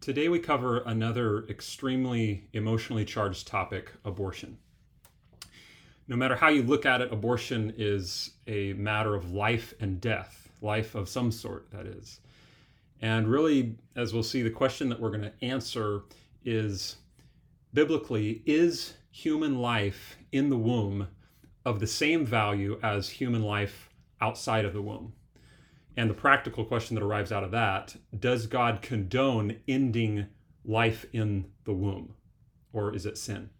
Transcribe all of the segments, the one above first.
Today we cover another extremely emotionally charged topic abortion. No matter how you look at it, abortion is a matter of life and death, life of some sort, that is. And really, as we'll see, the question that we're going to answer is biblically, is human life in the womb of the same value as human life outside of the womb? And the practical question that arrives out of that does God condone ending life in the womb, or is it sin?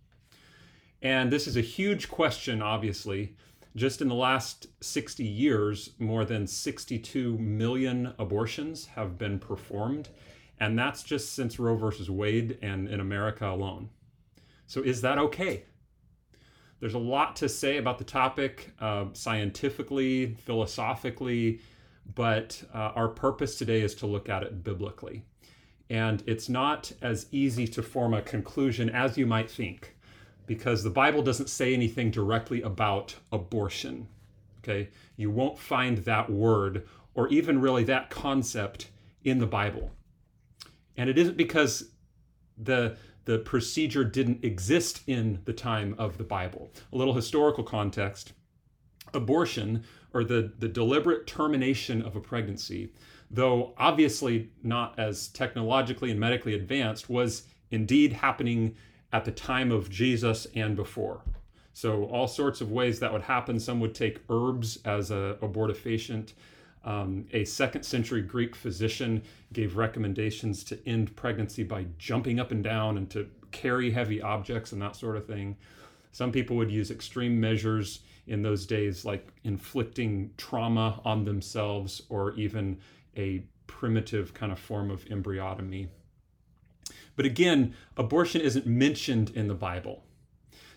And this is a huge question, obviously. Just in the last 60 years, more than 62 million abortions have been performed. And that's just since Roe versus Wade and in America alone. So, is that okay? There's a lot to say about the topic uh, scientifically, philosophically, but uh, our purpose today is to look at it biblically. And it's not as easy to form a conclusion as you might think, because the Bible doesn't say anything directly about abortion. Okay? You won't find that word or even really that concept in the Bible. And it isn't because the the procedure didn't exist in the time of the Bible. A little historical context abortion or the, the deliberate termination of a pregnancy, though obviously not as technologically and medically advanced, was indeed happening at the time of Jesus and before. So, all sorts of ways that would happen. Some would take herbs as a abortifacient. Um, a second century Greek physician gave recommendations to end pregnancy by jumping up and down and to carry heavy objects and that sort of thing. Some people would use extreme measures in those days, like inflicting trauma on themselves or even a primitive kind of form of embryotomy. But again, abortion isn't mentioned in the Bible.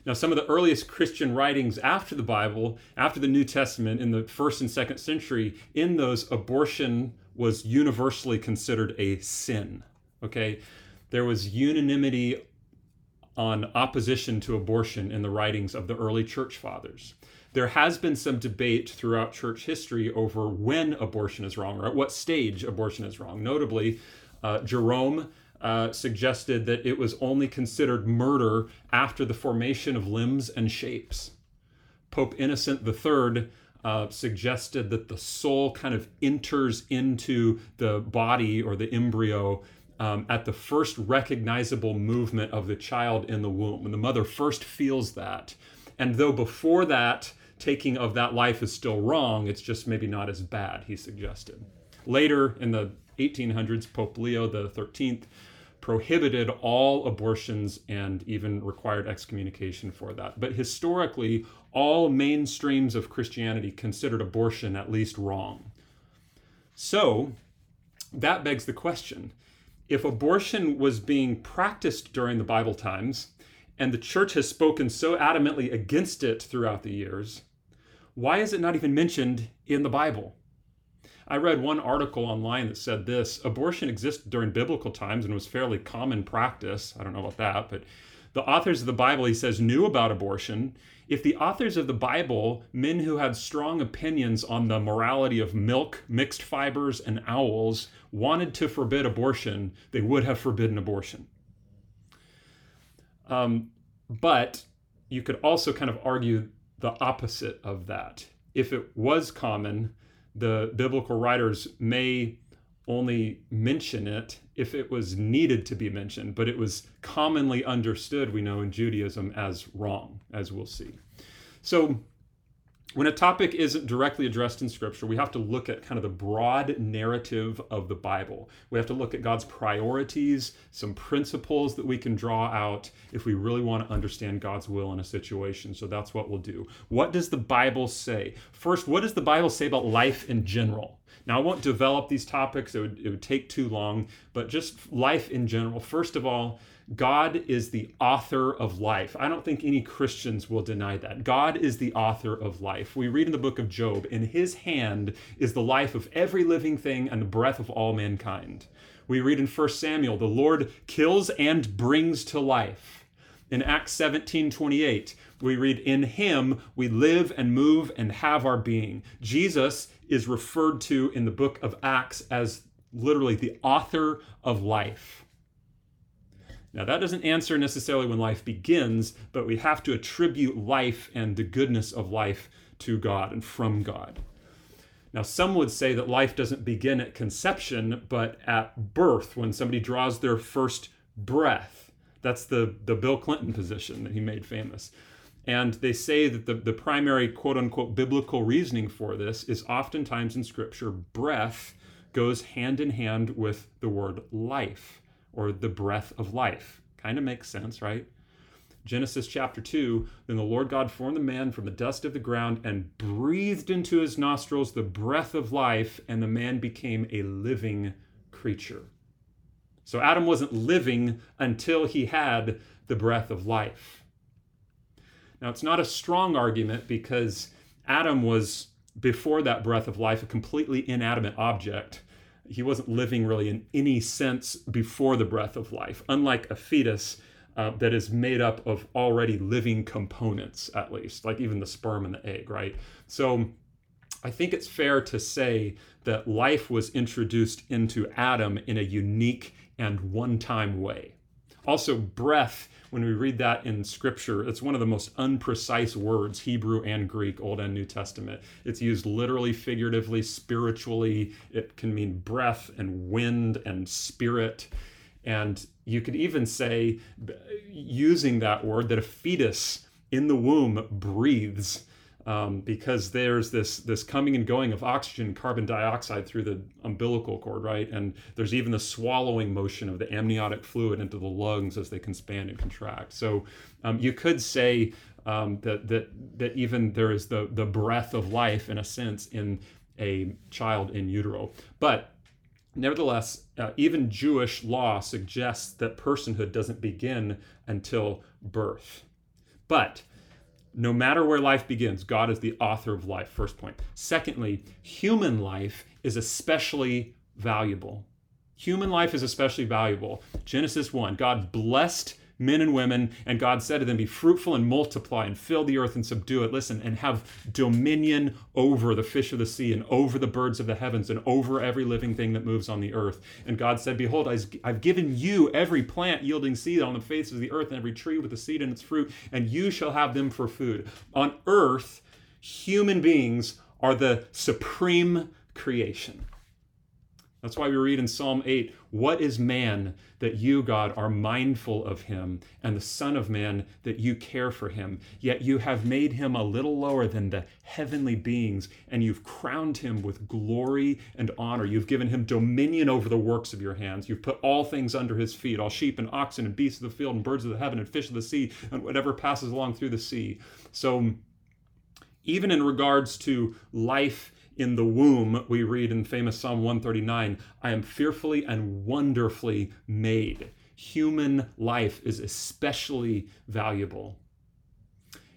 Now, some of the earliest Christian writings after the Bible, after the New Testament, in the first and second century, in those, abortion was universally considered a sin. Okay? There was unanimity on opposition to abortion in the writings of the early church fathers there has been some debate throughout church history over when abortion is wrong or at what stage abortion is wrong. Notably, uh, Jerome uh, suggested that it was only considered murder after the formation of limbs and shapes. Pope Innocent III uh, suggested that the soul kind of enters into the body or the embryo um, at the first recognizable movement of the child in the womb. And the mother first feels that. And though before that, taking of that life is still wrong, it's just maybe not as bad, he suggested. Later in the 1800s, Pope Leo XIII prohibited all abortions and even required excommunication for that. But historically, all mainstreams of Christianity considered abortion at least wrong. So that begs the question if abortion was being practiced during the Bible times, and the church has spoken so adamantly against it throughout the years, why is it not even mentioned in the Bible? I read one article online that said this abortion existed during biblical times and was fairly common practice. I don't know about that, but the authors of the Bible, he says, knew about abortion. If the authors of the Bible, men who had strong opinions on the morality of milk, mixed fibers, and owls, wanted to forbid abortion, they would have forbidden abortion. Um, but you could also kind of argue the opposite of that. If it was common, the biblical writers may only mention it if it was needed to be mentioned, but it was commonly understood, we know in Judaism, as wrong, as we'll see. So when a topic isn't directly addressed in scripture, we have to look at kind of the broad narrative of the Bible. We have to look at God's priorities, some principles that we can draw out if we really want to understand God's will in a situation. So that's what we'll do. What does the Bible say? First, what does the Bible say about life in general? Now, I won't develop these topics, it would, it would take too long, but just life in general. First of all, God is the author of life. I don't think any Christians will deny that. God is the author of life. We read in the book of Job, in his hand is the life of every living thing and the breath of all mankind. We read in 1 Samuel, the Lord kills and brings to life. In Acts 17 28, we read, In him we live and move and have our being. Jesus is referred to in the book of Acts as literally the author of life. Now, that doesn't answer necessarily when life begins, but we have to attribute life and the goodness of life to God and from God. Now, some would say that life doesn't begin at conception, but at birth, when somebody draws their first breath. That's the, the Bill Clinton position that he made famous. And they say that the, the primary quote unquote biblical reasoning for this is oftentimes in Scripture, breath goes hand in hand with the word life or the breath of life. Kind of makes sense, right? Genesis chapter 2 Then the Lord God formed the man from the dust of the ground and breathed into his nostrils the breath of life, and the man became a living creature. So Adam wasn't living until he had the breath of life. Now, it's not a strong argument because Adam was, before that breath of life, a completely inanimate object. He wasn't living really in any sense before the breath of life, unlike a fetus uh, that is made up of already living components, at least, like even the sperm and the egg, right? So I think it's fair to say that life was introduced into Adam in a unique and one time way. Also, breath, when we read that in scripture, it's one of the most unprecise words, Hebrew and Greek, Old and New Testament. It's used literally, figuratively, spiritually. It can mean breath and wind and spirit. And you could even say, using that word, that a fetus in the womb breathes um, because there's this this coming and going of oxygen, carbon dioxide through the umbilical cord, right? And there's even the swallowing motion of the amniotic fluid into the lungs as they can expand and contract. So um, you could say um, that that that even there is the the breath of life in a sense in a child in utero, but Nevertheless, uh, even Jewish law suggests that personhood doesn't begin until birth. But no matter where life begins, God is the author of life, first point. Secondly, human life is especially valuable. Human life is especially valuable. Genesis 1 God blessed men and women, and God said to them, Be fruitful and multiply and fill the earth and subdue it. Listen, and have dominion over the fish of the sea and over the birds of the heavens and over every living thing that moves on the earth. And God said, Behold, I've given you every plant yielding seed on the face of the earth and every tree with a seed in its fruit, and you shall have them for food. On earth, human beings are the supreme creation. That's why we read in Psalm 8, What is man that you, God, are mindful of him, and the Son of Man that you care for him? Yet you have made him a little lower than the heavenly beings, and you've crowned him with glory and honor. You've given him dominion over the works of your hands. You've put all things under his feet all sheep and oxen and beasts of the field and birds of the heaven and fish of the sea and whatever passes along through the sea. So, even in regards to life in the womb, we read in famous Psalm 139, I am fearfully and wonderfully made. Human life is especially valuable.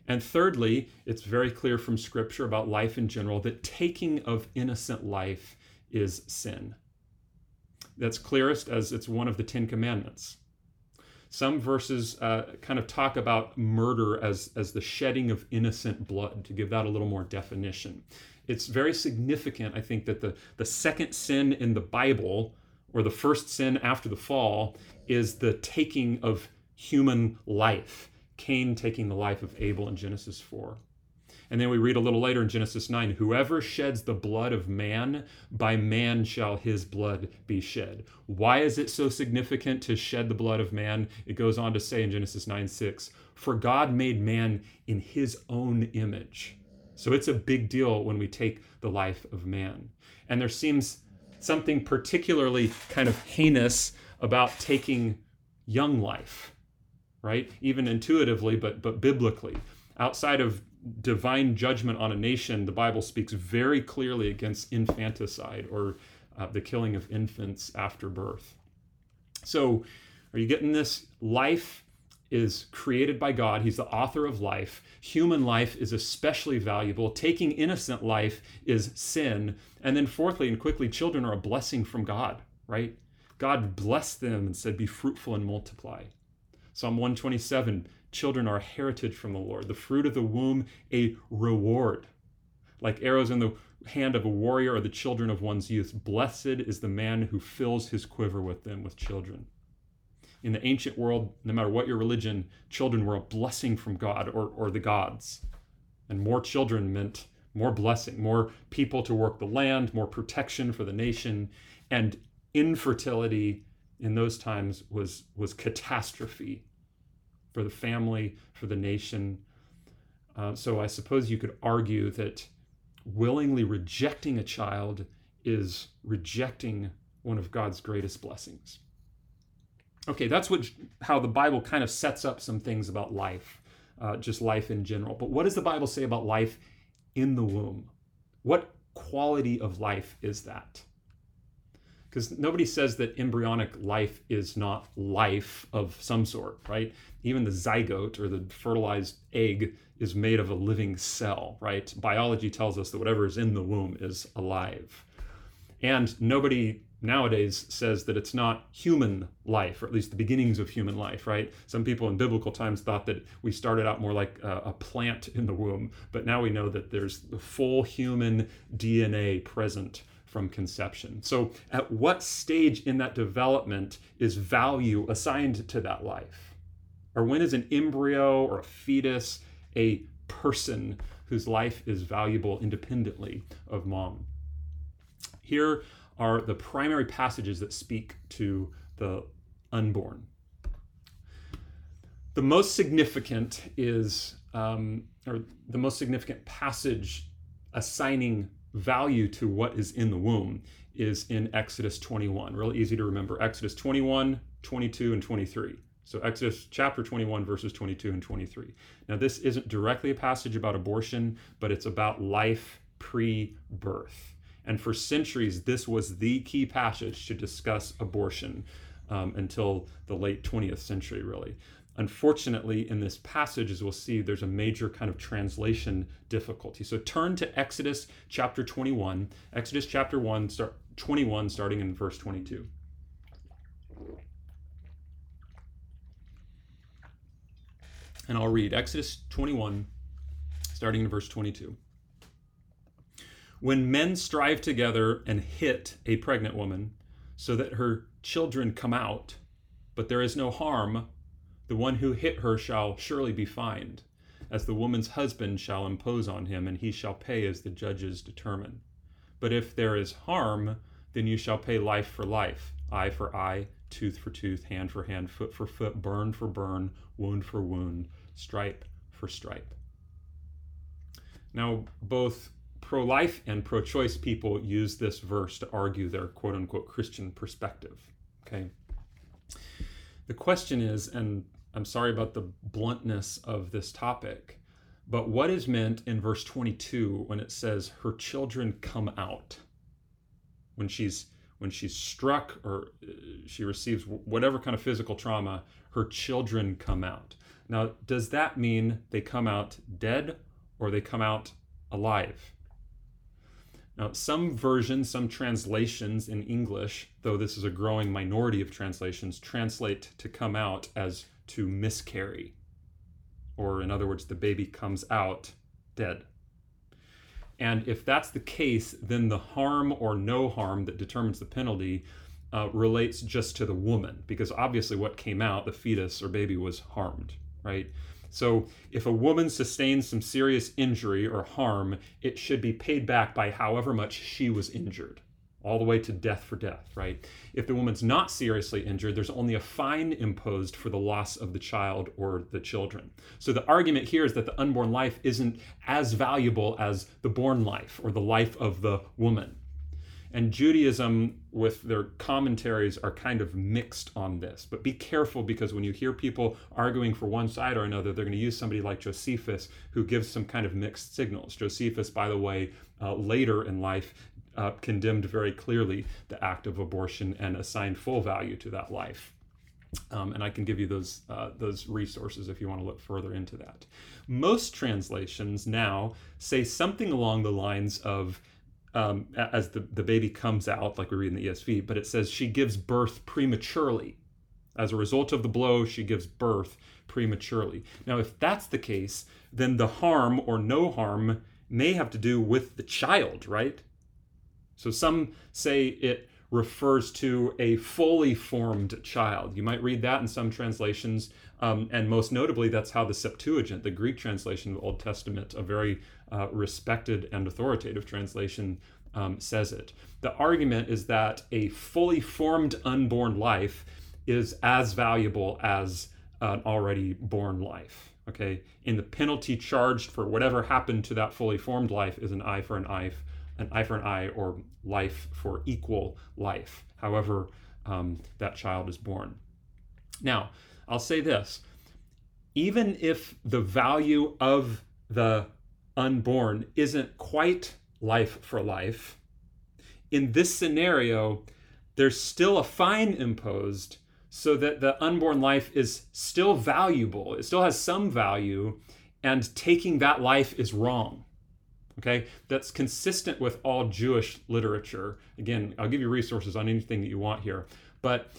And thirdly, it's very clear from Scripture about life in general that taking of innocent life is sin. That's clearest as it's one of the Ten Commandments. Some verses uh, kind of talk about murder as, as the shedding of innocent blood, to give that a little more definition it's very significant, I think, that the, the second sin in the Bible, or the first sin after the fall, is the taking of human life. Cain taking the life of Abel in Genesis 4. And then we read a little later in Genesis 9 Whoever sheds the blood of man, by man shall his blood be shed. Why is it so significant to shed the blood of man? It goes on to say in Genesis 9 6 For God made man in his own image. So it's a big deal when we take the life of man. And there seems something particularly kind of heinous about taking young life, right? Even intuitively, but but biblically. Outside of divine judgment on a nation, the Bible speaks very clearly against infanticide or uh, the killing of infants after birth. So, are you getting this? Life is created by God. He's the author of life. Human life is especially valuable. Taking innocent life is sin. And then, fourthly and quickly, children are a blessing from God, right? God blessed them and said, Be fruitful and multiply. Psalm 127 Children are a heritage from the Lord, the fruit of the womb, a reward. Like arrows in the hand of a warrior are the children of one's youth. Blessed is the man who fills his quiver with them with children. In the ancient world, no matter what your religion, children were a blessing from God or, or the gods. And more children meant more blessing, more people to work the land, more protection for the nation. And infertility in those times was, was catastrophe for the family, for the nation. Uh, so I suppose you could argue that willingly rejecting a child is rejecting one of God's greatest blessings. Okay, that's what how the Bible kind of sets up some things about life, uh, just life in general. But what does the Bible say about life in the womb? What quality of life is that? Because nobody says that embryonic life is not life of some sort, right? Even the zygote or the fertilized egg is made of a living cell, right? Biology tells us that whatever is in the womb is alive. And nobody nowadays says that it's not human life, or at least the beginnings of human life, right? Some people in biblical times thought that we started out more like a, a, plant in the womb, but now we know that there's the full human DNA present from conception. So, at what stage in that development is value assigned to that life? Or when is an embryo or a fetus a person whose life is valuable independently of mom? Here are the primary passages that speak to the unborn. The most significant is, um, or the most significant passage assigning value to what is in the womb is in Exodus 21. Really easy to remember. Exodus 21, 22, and 23. So, Exodus chapter 21, verses 22 and 23. Now, this isn't directly a passage about abortion, but it's about life pre birth. And for centuries, this was the key passage to discuss abortion um, until the late 20th century, really. Unfortunately, in this passage, as we'll see, there's a major kind of translation difficulty. So turn to Exodus chapter 21, Exodus chapter 1, start, 21, starting in verse 22. And I'll read Exodus 21, starting in verse 22. When men strive together and hit a pregnant woman so that her children come out, but there is no harm, the one who hit her shall surely be fined, as the woman's husband shall impose on him, and he shall pay as the judges determine. But if there is harm, then you shall pay life for life, eye for eye, tooth for tooth, hand for hand, foot for foot, burn for burn, wound for wound, stripe for stripe. Now, both pro life and pro choice people use this verse to argue their quote unquote Christian perspective. Okay. The question is, and I'm sorry about the bluntness of this topic, but what is meant in verse 22 when it says her children come out? When she's when she's struck or uh, she receives whatever kind of physical trauma, her children come out. Now, does that mean they come out dead or they come out alive? Now, some versions, some translations in English, though this is a growing minority of translations, translate to come out as to miscarry. Or, in other words, the baby comes out dead. And if that's the case, then the harm or no harm that determines the penalty uh, relates just to the woman, because obviously what came out, the fetus or baby, was harmed, right? So if a woman sustains some serious injury or harm, it should be paid back by however much she was injured, all the way to death for death, right? If the woman's not seriously injured, there's only a fine imposed for the loss of the child or the children. So the argument here is that the unborn life isn't as valuable as the born life or the life of the woman. And Judaism, with their commentaries, are kind of mixed on this. But be careful because when you hear people arguing for one side or another, they're going to use somebody like Josephus who gives some kind of mixed signals. Josephus, by the way, uh, later in life, uh, condemned very clearly the act of abortion and assigned full value to that life. Um, and I can give you those uh, those resources if you want to look further into that. Most translations now say something along the lines of um, as the, the baby comes out, like we read in the ESV, but it says she gives birth prematurely. As a result of the blow, she gives birth prematurely. Now, if that's the case, then the harm or no harm may have to do with the child, right? So some say it refers to a fully formed child. You might read that in some translations, um, and most notably, that's how the Septuagint, the Greek translation of the Old Testament, a very uh, respected and authoritative translation, um, says it. The argument is that a fully formed unborn life is as valuable as an already born life. Okay, in the penalty charged for whatever happened to that fully formed life is an eye for an eye, an eye for an eye, or life for equal life. However, um, that child is born. Now, I'll say this: even if the value of the unborn isn't quite life for life, in this scenario, there's still a fine imposed so that the unborn life is still valuable. It still has some value, and taking that life is wrong. Okay, that's consistent with all Jewish literature. Again, I'll give you resources on anything that you want here, but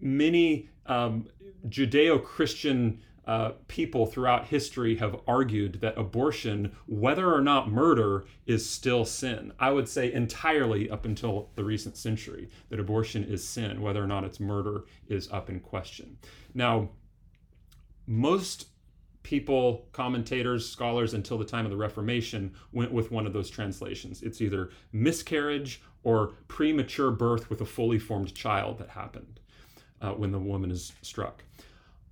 many um, Judeo Christian uh, people throughout history have argued that abortion, whether or not murder, is still sin. I would say entirely up until the recent century that abortion is sin, whether or not it's murder is up in question. Now, most people, commentators, scholars until the time of the Reformation went with one of those translations. It's either miscarriage or premature birth with a fully formed child that happened uh, when the woman is struck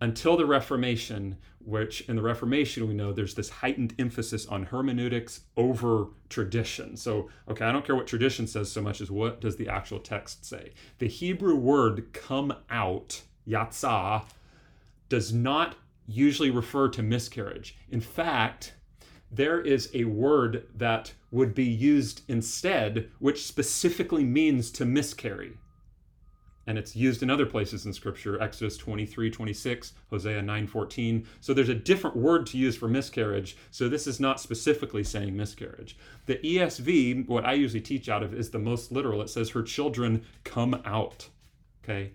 until the Reformation, which in the Reformation we know there's this heightened emphasis on hermeneutics over tradition. So, okay, I don't care what tradition says so much as what does the actual text say. The Hebrew word come out, yatzah, does not usually refer to miscarriage. In fact, there is a word that would be used instead, which specifically means to miscarry. And it's used in other places in scripture exodus 23 26 hosea 9 14 so there's a different word to use for miscarriage so this is not specifically saying miscarriage. The esv what i usually teach out of is the most literal. It says her children come out okay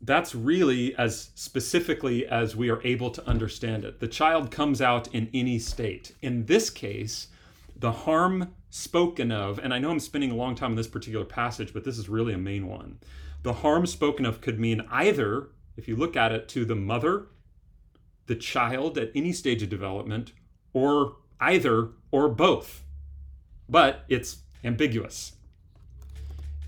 that's really as specifically as we are able to understand it the child comes out in any state in this case the harm spoken of, and I know I'm spending a long time on this particular passage, but this is really a main one. The harm spoken of could mean either, if you look at it, to the mother, the child at any stage of development, or either or both. But it's ambiguous.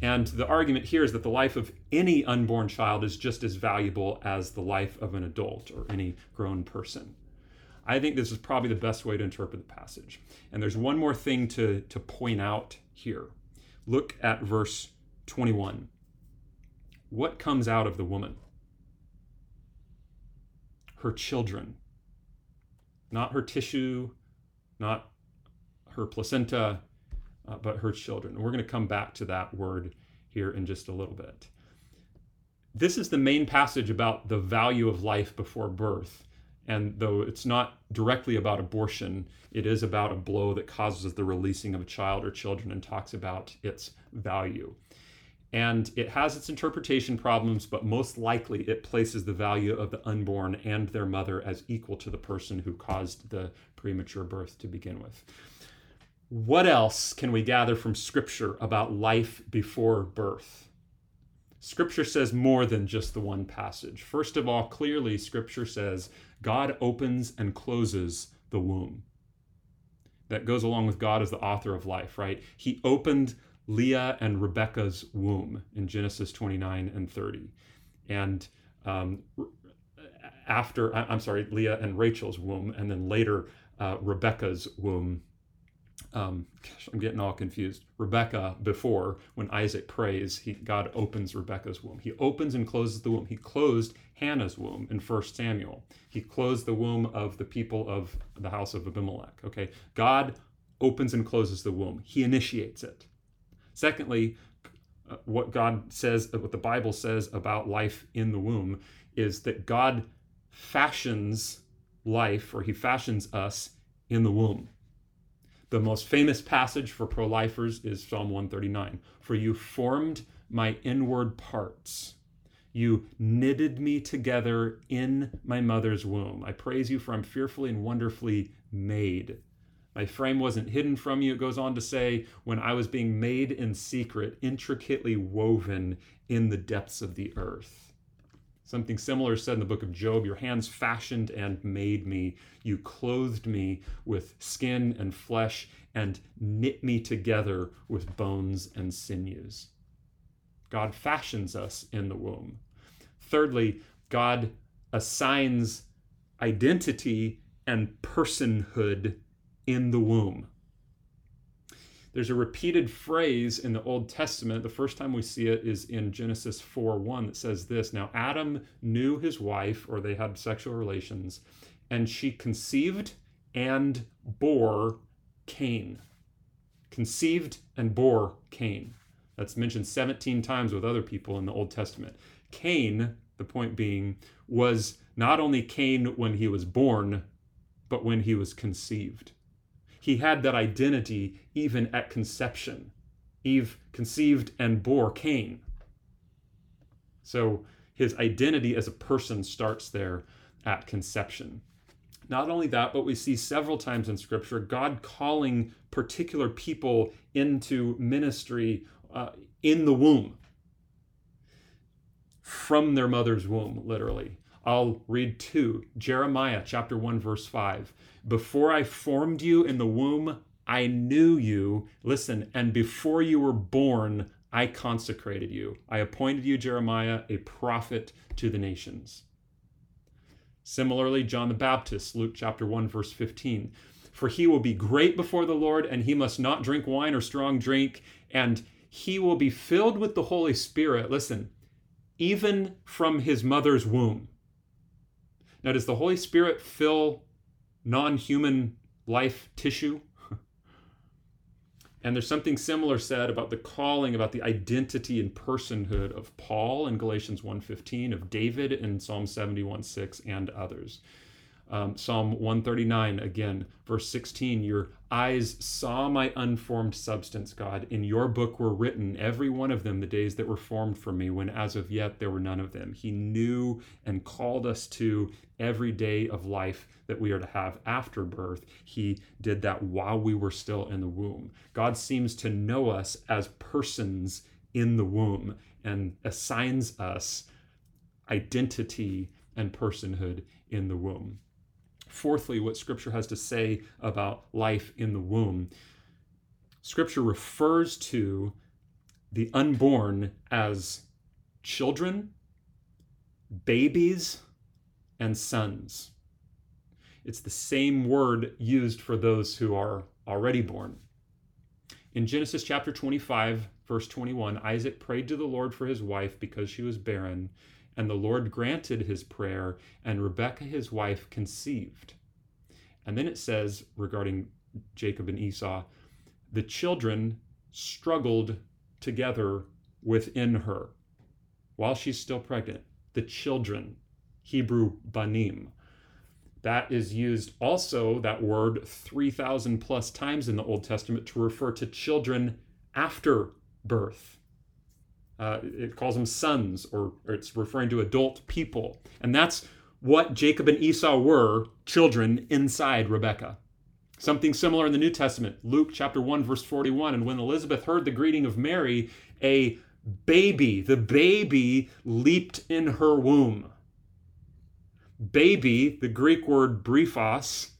And the argument here is that the life of any unborn child is just as valuable as the life of an adult or any grown person. I think this is probably the best way to interpret the passage. And there's one more thing to, to point out here. Look at verse 21. What comes out of the woman? Her children. Not her tissue, not her placenta, uh, but her children. And we're going to come back to that word here in just a little bit. This is the main passage about the value of life before birth. And though it's not directly about abortion, it is about a blow that causes the releasing of a child or children and talks about its value. And it has its interpretation problems, but most likely it places the value of the unborn and their mother as equal to the person who caused the premature birth to begin with. What else can we gather from Scripture about life before birth? Scripture says more than just the one passage. First of all, clearly, Scripture says God opens and closes the womb. That goes along with God as the author of life, right? He opened Leah and Rebecca's womb in Genesis 29 and 30. And um, after, I'm sorry, Leah and Rachel's womb, and then later uh, Rebecca's womb um, gosh, I'm getting all confused. Rebecca, before when Isaac prays, he, God opens Rebecca's womb. He opens and closes the womb. He closed Hannah's womb in 1 Samuel. He closed the womb of the people of the house of Abimelech. Okay, God opens and closes the womb. He initiates it. Secondly, uh, what God says, uh, what the Bible says about life in the womb is that God fashions life, or He fashions us in the womb. The most famous passage for pro lifers is Psalm 139 For you formed my inward parts. You knitted me together in my mother's womb. I praise you, for I'm fearfully and wonderfully made. My frame wasn't hidden from you, it goes on to say, when I was being made in secret, intricately woven in the depths of the earth. Something similar is said in the book of Job Your hands fashioned and made me. You clothed me with skin and flesh and knit me together with bones and sinews. God fashions us in the womb. Thirdly, God assigns identity and personhood in the womb. There's a repeated phrase in the Old Testament. The first time we see it is in Genesis 4 1 that says this Now Adam knew his wife, or they had sexual relations, and she conceived and bore Cain. Conceived and bore Cain. That's mentioned 17 times with other people in the Old Testament. Cain, the point being, was not only Cain when he was born, but when he was conceived. He had that identity even at conception. Eve conceived and bore Cain. So his identity as a person starts there at conception. Not only that, but we see several times in Scripture God calling particular people into ministry uh, in the womb, from their mother's womb, literally. I'll read two Jeremiah chapter 1, verse 5. Before I formed you in the womb, I knew you. Listen, and before you were born, I consecrated you. I appointed you, Jeremiah, a prophet to the nations. Similarly, John the Baptist, Luke chapter 1, verse 15. For he will be great before the Lord, and he must not drink wine or strong drink, and he will be filled with the Holy Spirit. Listen, even from his mother's womb. Now, does the Holy Spirit fill non human life tissue? and there's something similar said about the calling, about the identity and personhood of Paul in Galatians 1.15, of David in Psalm 71.6, and others. Um, Psalm 139, again, verse 16, your eyes saw my unformed substance, God. In your book were written, every one of them, the days that were formed for me, when as of yet there were none of them. He knew and called us to every day of life that we are to have after birth. He did that while we were still in the womb. God seems to know us as persons in the womb and assigns us identity and personhood in the womb. Fourthly, what Scripture has to say about life in the womb. Scripture refers to the unborn as children, babies, and sons. It's the same word used for those who are already born. In Genesis chapter 25, verse 21, Isaac prayed to the Lord for his wife because she was barren, and the Lord granted his prayer, and Rebekah, his wife, conceived. And then it says regarding Jacob and Esau, the children struggled together within her while she's still pregnant. The children, Hebrew banim. That is used also, that word, 3,000 plus times in the Old Testament to refer to children after birth. Uh, it calls them sons, or, or it's referring to adult people. And that's what Jacob and Esau were children inside Rebekah. Something similar in the New Testament, Luke chapter 1, verse 41. And when Elizabeth heard the greeting of Mary, a baby, the baby leaped in her womb. Baby, the Greek word brephos,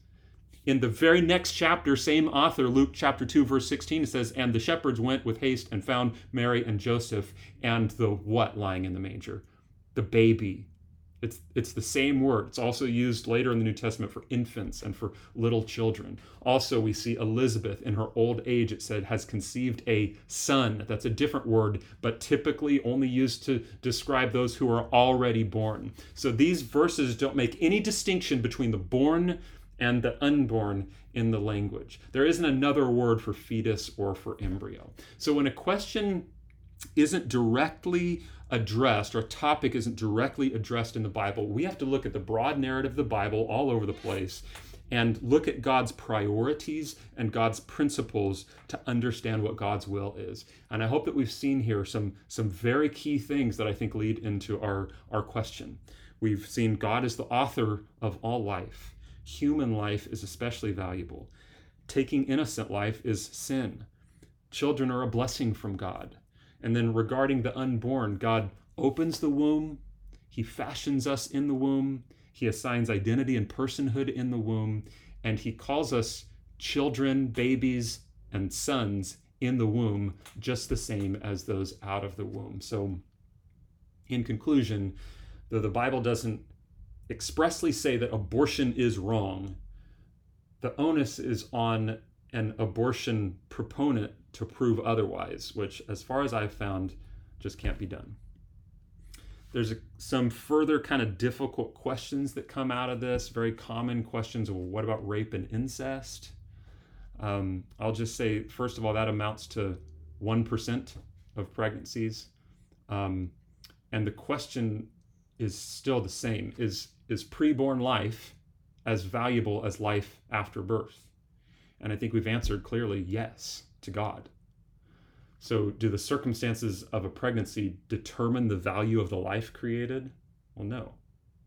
in the very next chapter, same author, Luke chapter 2, verse 16, says, And the shepherds went with haste and found Mary and Joseph and the what lying in the manger? The baby. It's, it's the same word. It's also used later in the New Testament for infants and for little children. Also, we see Elizabeth in her old age, it said, has conceived a son. That's a different word, but typically only used to describe those who are already born. So these verses don't make any distinction between the born and the unborn in the language. There isn't another word for fetus or for embryo. So when a question isn't directly addressed or a topic isn't directly addressed in the Bible, we have to look at the broad narrative of the Bible all over the place and look at God's priorities and God's principles to understand what God's will is. And I hope that we've seen here some, some very key things that I think lead into our, our question. We've seen God is the author of all life human life is especially valuable. taking innocent life is sin. Children are a blessing from God. And then regarding the unborn, God opens the womb, He fashions us in the womb, He assigns identity and personhood in the womb, and He calls us children, babies, and sons in the womb, just the same as those out of the womb. So, in conclusion, though the Bible doesn't expressly say that abortion is wrong, the onus is on an abortion proponent to prove otherwise, which, as far as I've found, just can't be done. There's a, some further kind of difficult questions that come out of this, very common questions of well, what about rape and incest? Um, I'll just say, first of all, that amounts to 1% of pregnancies. Um, and the question is still the same is, is preborn life as valuable as life after birth? And I think we've answered clearly yes to God. So, do the circumstances of a pregnancy determine the value of the life created? Well, no.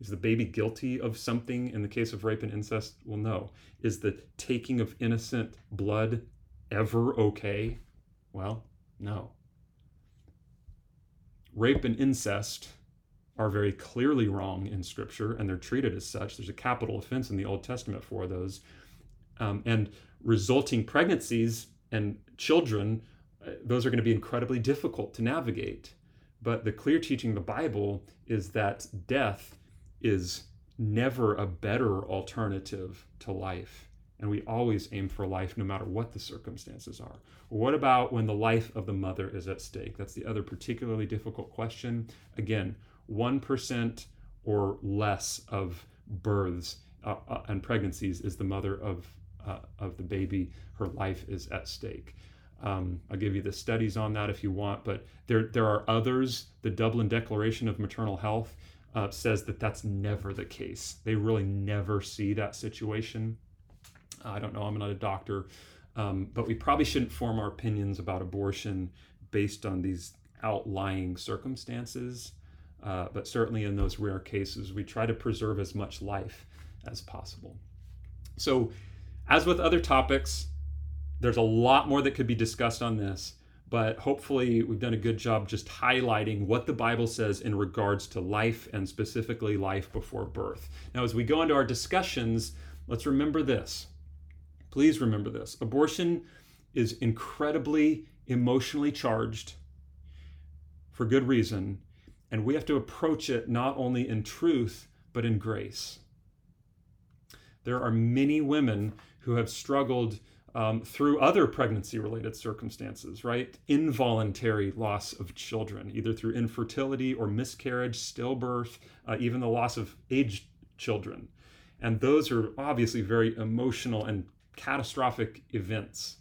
Is the baby guilty of something in the case of rape and incest? Well, no. Is the taking of innocent blood ever okay? Well, no. Rape and incest are very clearly wrong in Scripture, and they're treated as such. There's a capital offense in the Old Testament for those. Um, and resulting pregnancies and children, uh, those are going to be incredibly difficult to navigate. But the clear teaching of the Bible is that death is never a better alternative to life. And we always aim for life no matter what the circumstances are. What about when the life of the mother is at stake? That's the other particularly difficult question. Again, 1% or less of births uh, uh, and pregnancies is the mother of, uh, of the baby. Her life is at stake. Um, I'll give you the studies on that if you want, but there, there are others. The Dublin Declaration of Maternal Health uh, says that that's never the case. They really never see that situation. I don't know, I'm not a doctor, um, but we probably shouldn't form our opinions about abortion based on these outlying circumstances. Uh, but certainly in those rare cases, we try to preserve as much life as possible. So, as with other topics, there's a lot more that could be discussed on this but hopefully we've done a good job just highlighting what the Bible says in regards to life and specifically life before birth. Now, as we go into our discussions, let's remember this. Please remember this. Abortion is incredibly emotionally charged for good reason, and we have to approach it not only in truth, but in grace. There are many women who have struggled um, through other pregnancy related circumstances, right? Involuntary loss of children, either through infertility or miscarriage, stillbirth, uh, even the loss of aged children. And those are obviously very emotional and catastrophic events.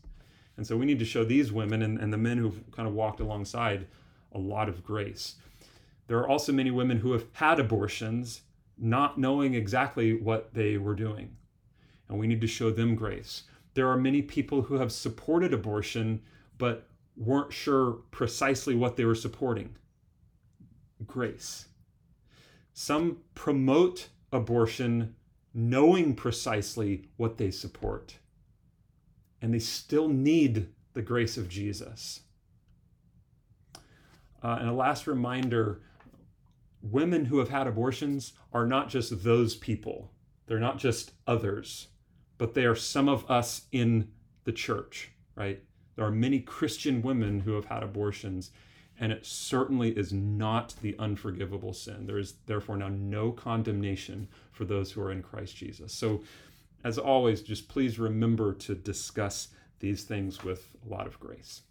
And so we need to show these women and, and the men who've kind of walked alongside a lot of grace. There are also many women who have had abortions not knowing exactly what they were doing. And we need to show them grace there are many people who have supported abortion but weren't sure precisely what they were supporting grace. Some promote abortion knowing precisely what they support, and they still need the grace of Jesus. Uh, and a last reminder women who have had abortions are not just those people, they're not just others but they are some of us in the church, right? There are many Christian women who have had abortions, and it certainly is not the unforgivable sin. There is therefore now no condemnation for those who are in Christ Jesus. So, as always, just please remember to discuss these things with a lot of grace.